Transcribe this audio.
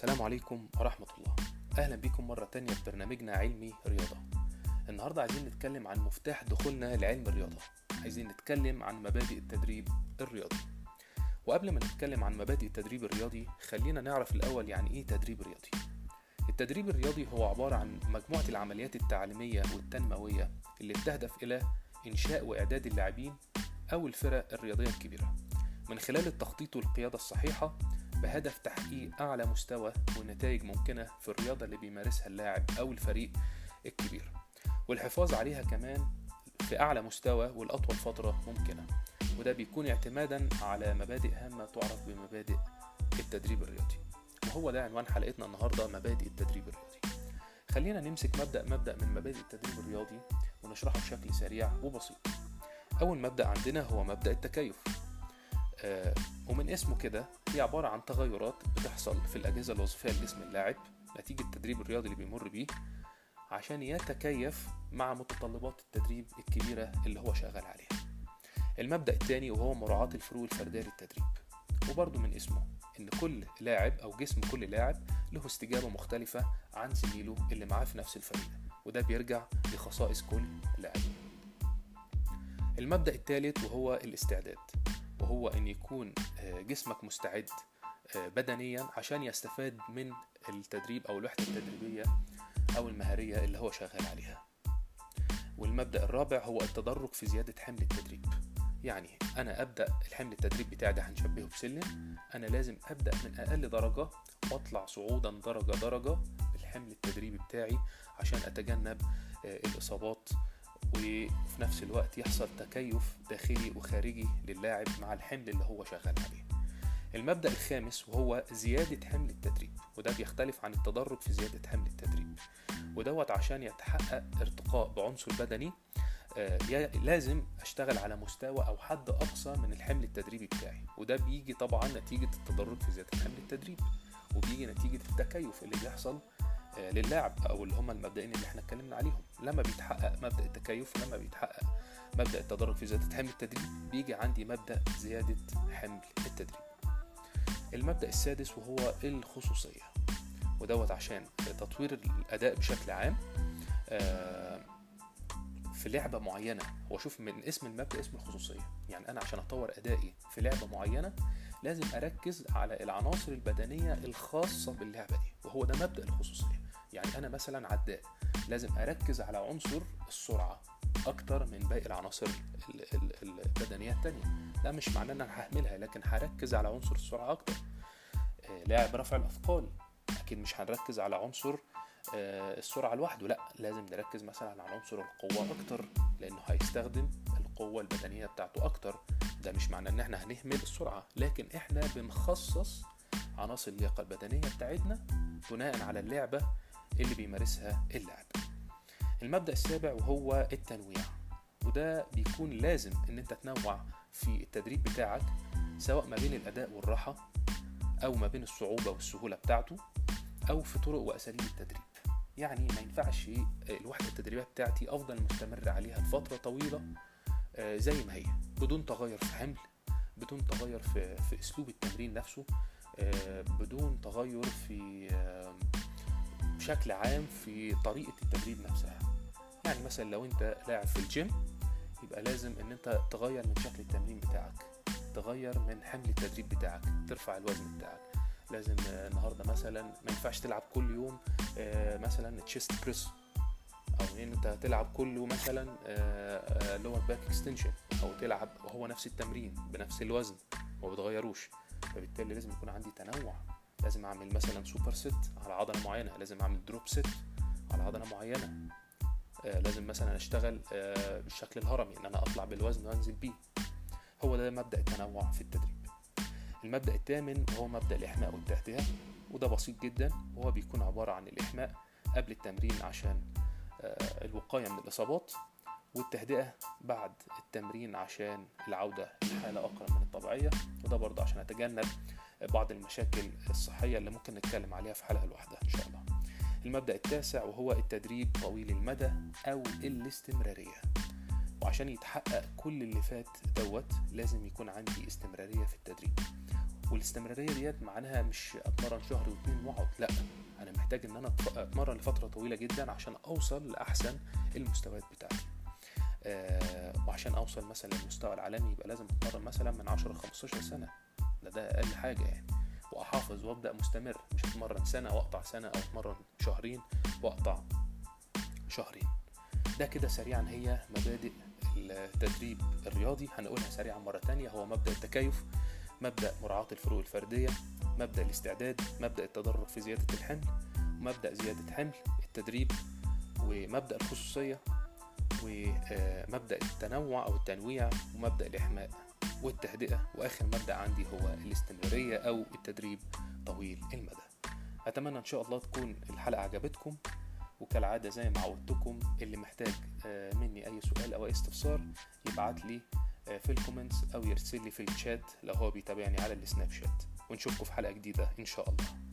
السلام عليكم ورحمة الله. أهلا بكم مرة تانية في برنامجنا علمي رياضة. النهاردة عايزين نتكلم عن مفتاح دخولنا لعلم الرياضة. عايزين نتكلم عن مبادئ التدريب الرياضي. وقبل ما نتكلم عن مبادئ التدريب الرياضي خلينا نعرف الأول يعني إيه تدريب رياضي. التدريب الرياضي هو عبارة عن مجموعة العمليات التعليمية والتنموية اللي بتهدف إلى إنشاء وإعداد اللاعبين أو الفرق الرياضية الكبيرة. من خلال التخطيط والقيادة الصحيحة بهدف تحقيق أعلى مستوى ونتائج ممكنة في الرياضة اللي بيمارسها اللاعب أو الفريق الكبير. والحفاظ عليها كمان في أعلى مستوى والأطول فترة ممكنة. وده بيكون اعتمادا على مبادئ هامة تعرف بمبادئ التدريب الرياضي. وهو ده عنوان حلقتنا النهاردة مبادئ التدريب الرياضي. خلينا نمسك مبدأ مبدأ من مبادئ التدريب الرياضي ونشرحه بشكل سريع وبسيط. أول مبدأ عندنا هو مبدأ التكيف. ومن اسمه كده هي عبارة عن تغيرات بتحصل في الأجهزة الوظيفية لجسم اللاعب نتيجة التدريب الرياضي اللي بيمر بيه عشان يتكيف مع متطلبات التدريب الكبيرة اللي هو شغال عليها. المبدأ الثاني وهو مراعاة الفروق الفردية للتدريب. وبرضه من اسمه إن كل لاعب أو جسم كل لاعب له استجابة مختلفة عن زميله اللي معاه في نفس الفريق. وده بيرجع لخصائص كل لاعب. المبدأ الثالث وهو الاستعداد. وهو أن يكون آه، جسمك مستعد آه، بدنيا عشان يستفاد من التدريب أو الوحده التدريبية أو المهارية اللي هو شغال عليها. والمبدأ الرابع هو التدرج في زيادة حمل التدريب. يعني أنا أبدأ الحمل التدريب بتاعي ده هنشبهه بسلم أنا لازم أبدأ من أقل درجة وأطلع صعودا درجة درجة بالحمل التدريبي بتاعي عشان أتجنب آه، الإصابات وفي نفس الوقت يحصل تكيف داخلي وخارجي للاعب مع الحمل اللي هو شغال عليه. المبدأ الخامس وهو زيادة حمل التدريب وده بيختلف عن التدرج في زيادة حمل التدريب. ودوت عشان يتحقق ارتقاء بعنصر بدني آه، لازم أشتغل على مستوى أو حد أقصى من الحمل التدريبي بتاعي. وده بيجي طبعا نتيجة التدرج في زيادة حمل التدريب وبيجي نتيجة التكيف اللي بيحصل للاعب أو اللي هم المبدئين اللي إحنا اتكلمنا عليهم. لما بيتحقق مبدأ التكيف لما بيتحقق مبدأ التدرج في زيادة حمل التدريب بيجي عندي مبدأ زيادة حمل التدريب. المبدأ السادس وهو الخصوصية ودوت عشان تطوير الأداء بشكل عام. آه، في لعبة معينة هو شوف من اسم المبدأ اسم الخصوصية. يعني أنا عشان أطور أدائي في لعبة معينة لازم أركز على العناصر البدنية الخاصة باللعبة دي وهو ده مبدأ الخصوصية. يعني أنا مثلا عداء لازم أركز على عنصر السرعة أكتر من باقي العناصر ال- ال- البدنية التانية. ده مش معناه إن أنا ههملها لكن هركز على عنصر السرعة أكتر. آه، لاعب رفع الأثقال. أكيد مش هنركز على عنصر آه، السرعة لوحده لأ لازم نركز مثلا على عنصر القوة أكتر لأنه هيستخدم القوة البدنية بتاعته أكتر. ده مش معناه إن إحنا هنهمل السرعة لكن إحنا بنخصص عناصر اللياقة البدنية بتاعتنا بناء على اللعبة اللي بيمارسها اللاعب. المبدأ السابع وهو التنويع وده بيكون لازم إن أنت تنوع في التدريب بتاعك سواء ما بين الأداء والراحة أو ما بين الصعوبة والسهولة بتاعته أو في طرق وأساليب التدريب. يعني ما ينفعش الوحدة التدريبية بتاعتي أفضل مستمر عليها لفترة طويلة آه، زي ما هي بدون تغير في حمل بدون تغير في, في أسلوب التمرين نفسه آه، بدون تغير في آه، بشكل عام في طريقة التدريب نفسها. يعني مثلا لو أنت لاعب في الجيم يبقى لازم إن أنت تغير من شكل التمرين بتاعك تغير من حمل التدريب بتاعك ترفع الوزن بتاعك. لازم آه، النهارده مثلا ما ينفعش تلعب كل يوم آه، مثلا chest press أو إن أنت تلعب كله مثلا lower back extension أو تلعب وهو نفس التمرين بنفس الوزن وما بتغيروش. فبالتالي لازم يكون عندي تنوع. لازم أعمل مثلا super set على عضلة معينة لازم أعمل drop set على عضلة معينة. آه، لازم مثلا أشتغل آه، بالشكل الهرمي إن أنا أطلع بالوزن وأنزل بيه. هو ده مبدأ التنوع في التدريب. المبدأ الثامن وهو مبدأ الإحماء والتهدئة وده بسيط جدا. وهو بيكون عبارة عن الإحماء قبل التمرين عشان آه، الوقاية من الإصابات والتهدئة بعد التمرين عشان العودة لحالة أقرب من الطبيعية. وده برضه عشان أتجنب بعض المشاكل الصحية اللي ممكن نتكلم عليها في حلقة لوحدها إن شاء الله. المبدأ التاسع وهو التدريب طويل المدى أو الاستمرارية. وعشان يتحقق كل اللي فات دوت لازم يكون عندي استمرارية في التدريب. والاستمرارية ديت معناها مش أتمرن شهر واتنين وأقعد لأ. أنا محتاج إن أنا أتف- أتمرن لفترة طويلة جدا عشان أوصل لأحسن المستويات بتاعتي. آه وعشان أوصل مثلا للمستوى العالمي يبقى لازم أتمرن مثلا من 10 ل 15 سنة. ده ده أقل حاجة يعني. وأحافظ وأبدأ مستمر مش أتمرن سنة وأقطع سنة أو أتمرن شهرين وأقطع شهرين. ده كده سريعا هي مبادئ التدريب الرياضي. هنقولها سريعا مرة تانية. هو مبدأ التكيف مبدأ مراعاة الفروق الفردية مبدأ الاستعداد مبدأ التدرج في زيادة الحمل مبدأ زيادة حمل التدريب ومبدأ الخصوصية ومبدأ التنوع أو التنويع ومبدأ الإحماء والتهدئة وآخر مبدأ عندي الاستمرارية أو التدريب طويل المدى. أتمنى إن شاء الله تكون الحلقة عجبتكم وكالعادة زي ما عودتكم اللي محتاج آه، مني أي سؤال أو أي استفسار يبعت لي آه، في ال comments أو يرسل لي في الشات لو هو بيتابعني على السناب شات. ونشوفكم في حلقة جديدة إن شاء الله.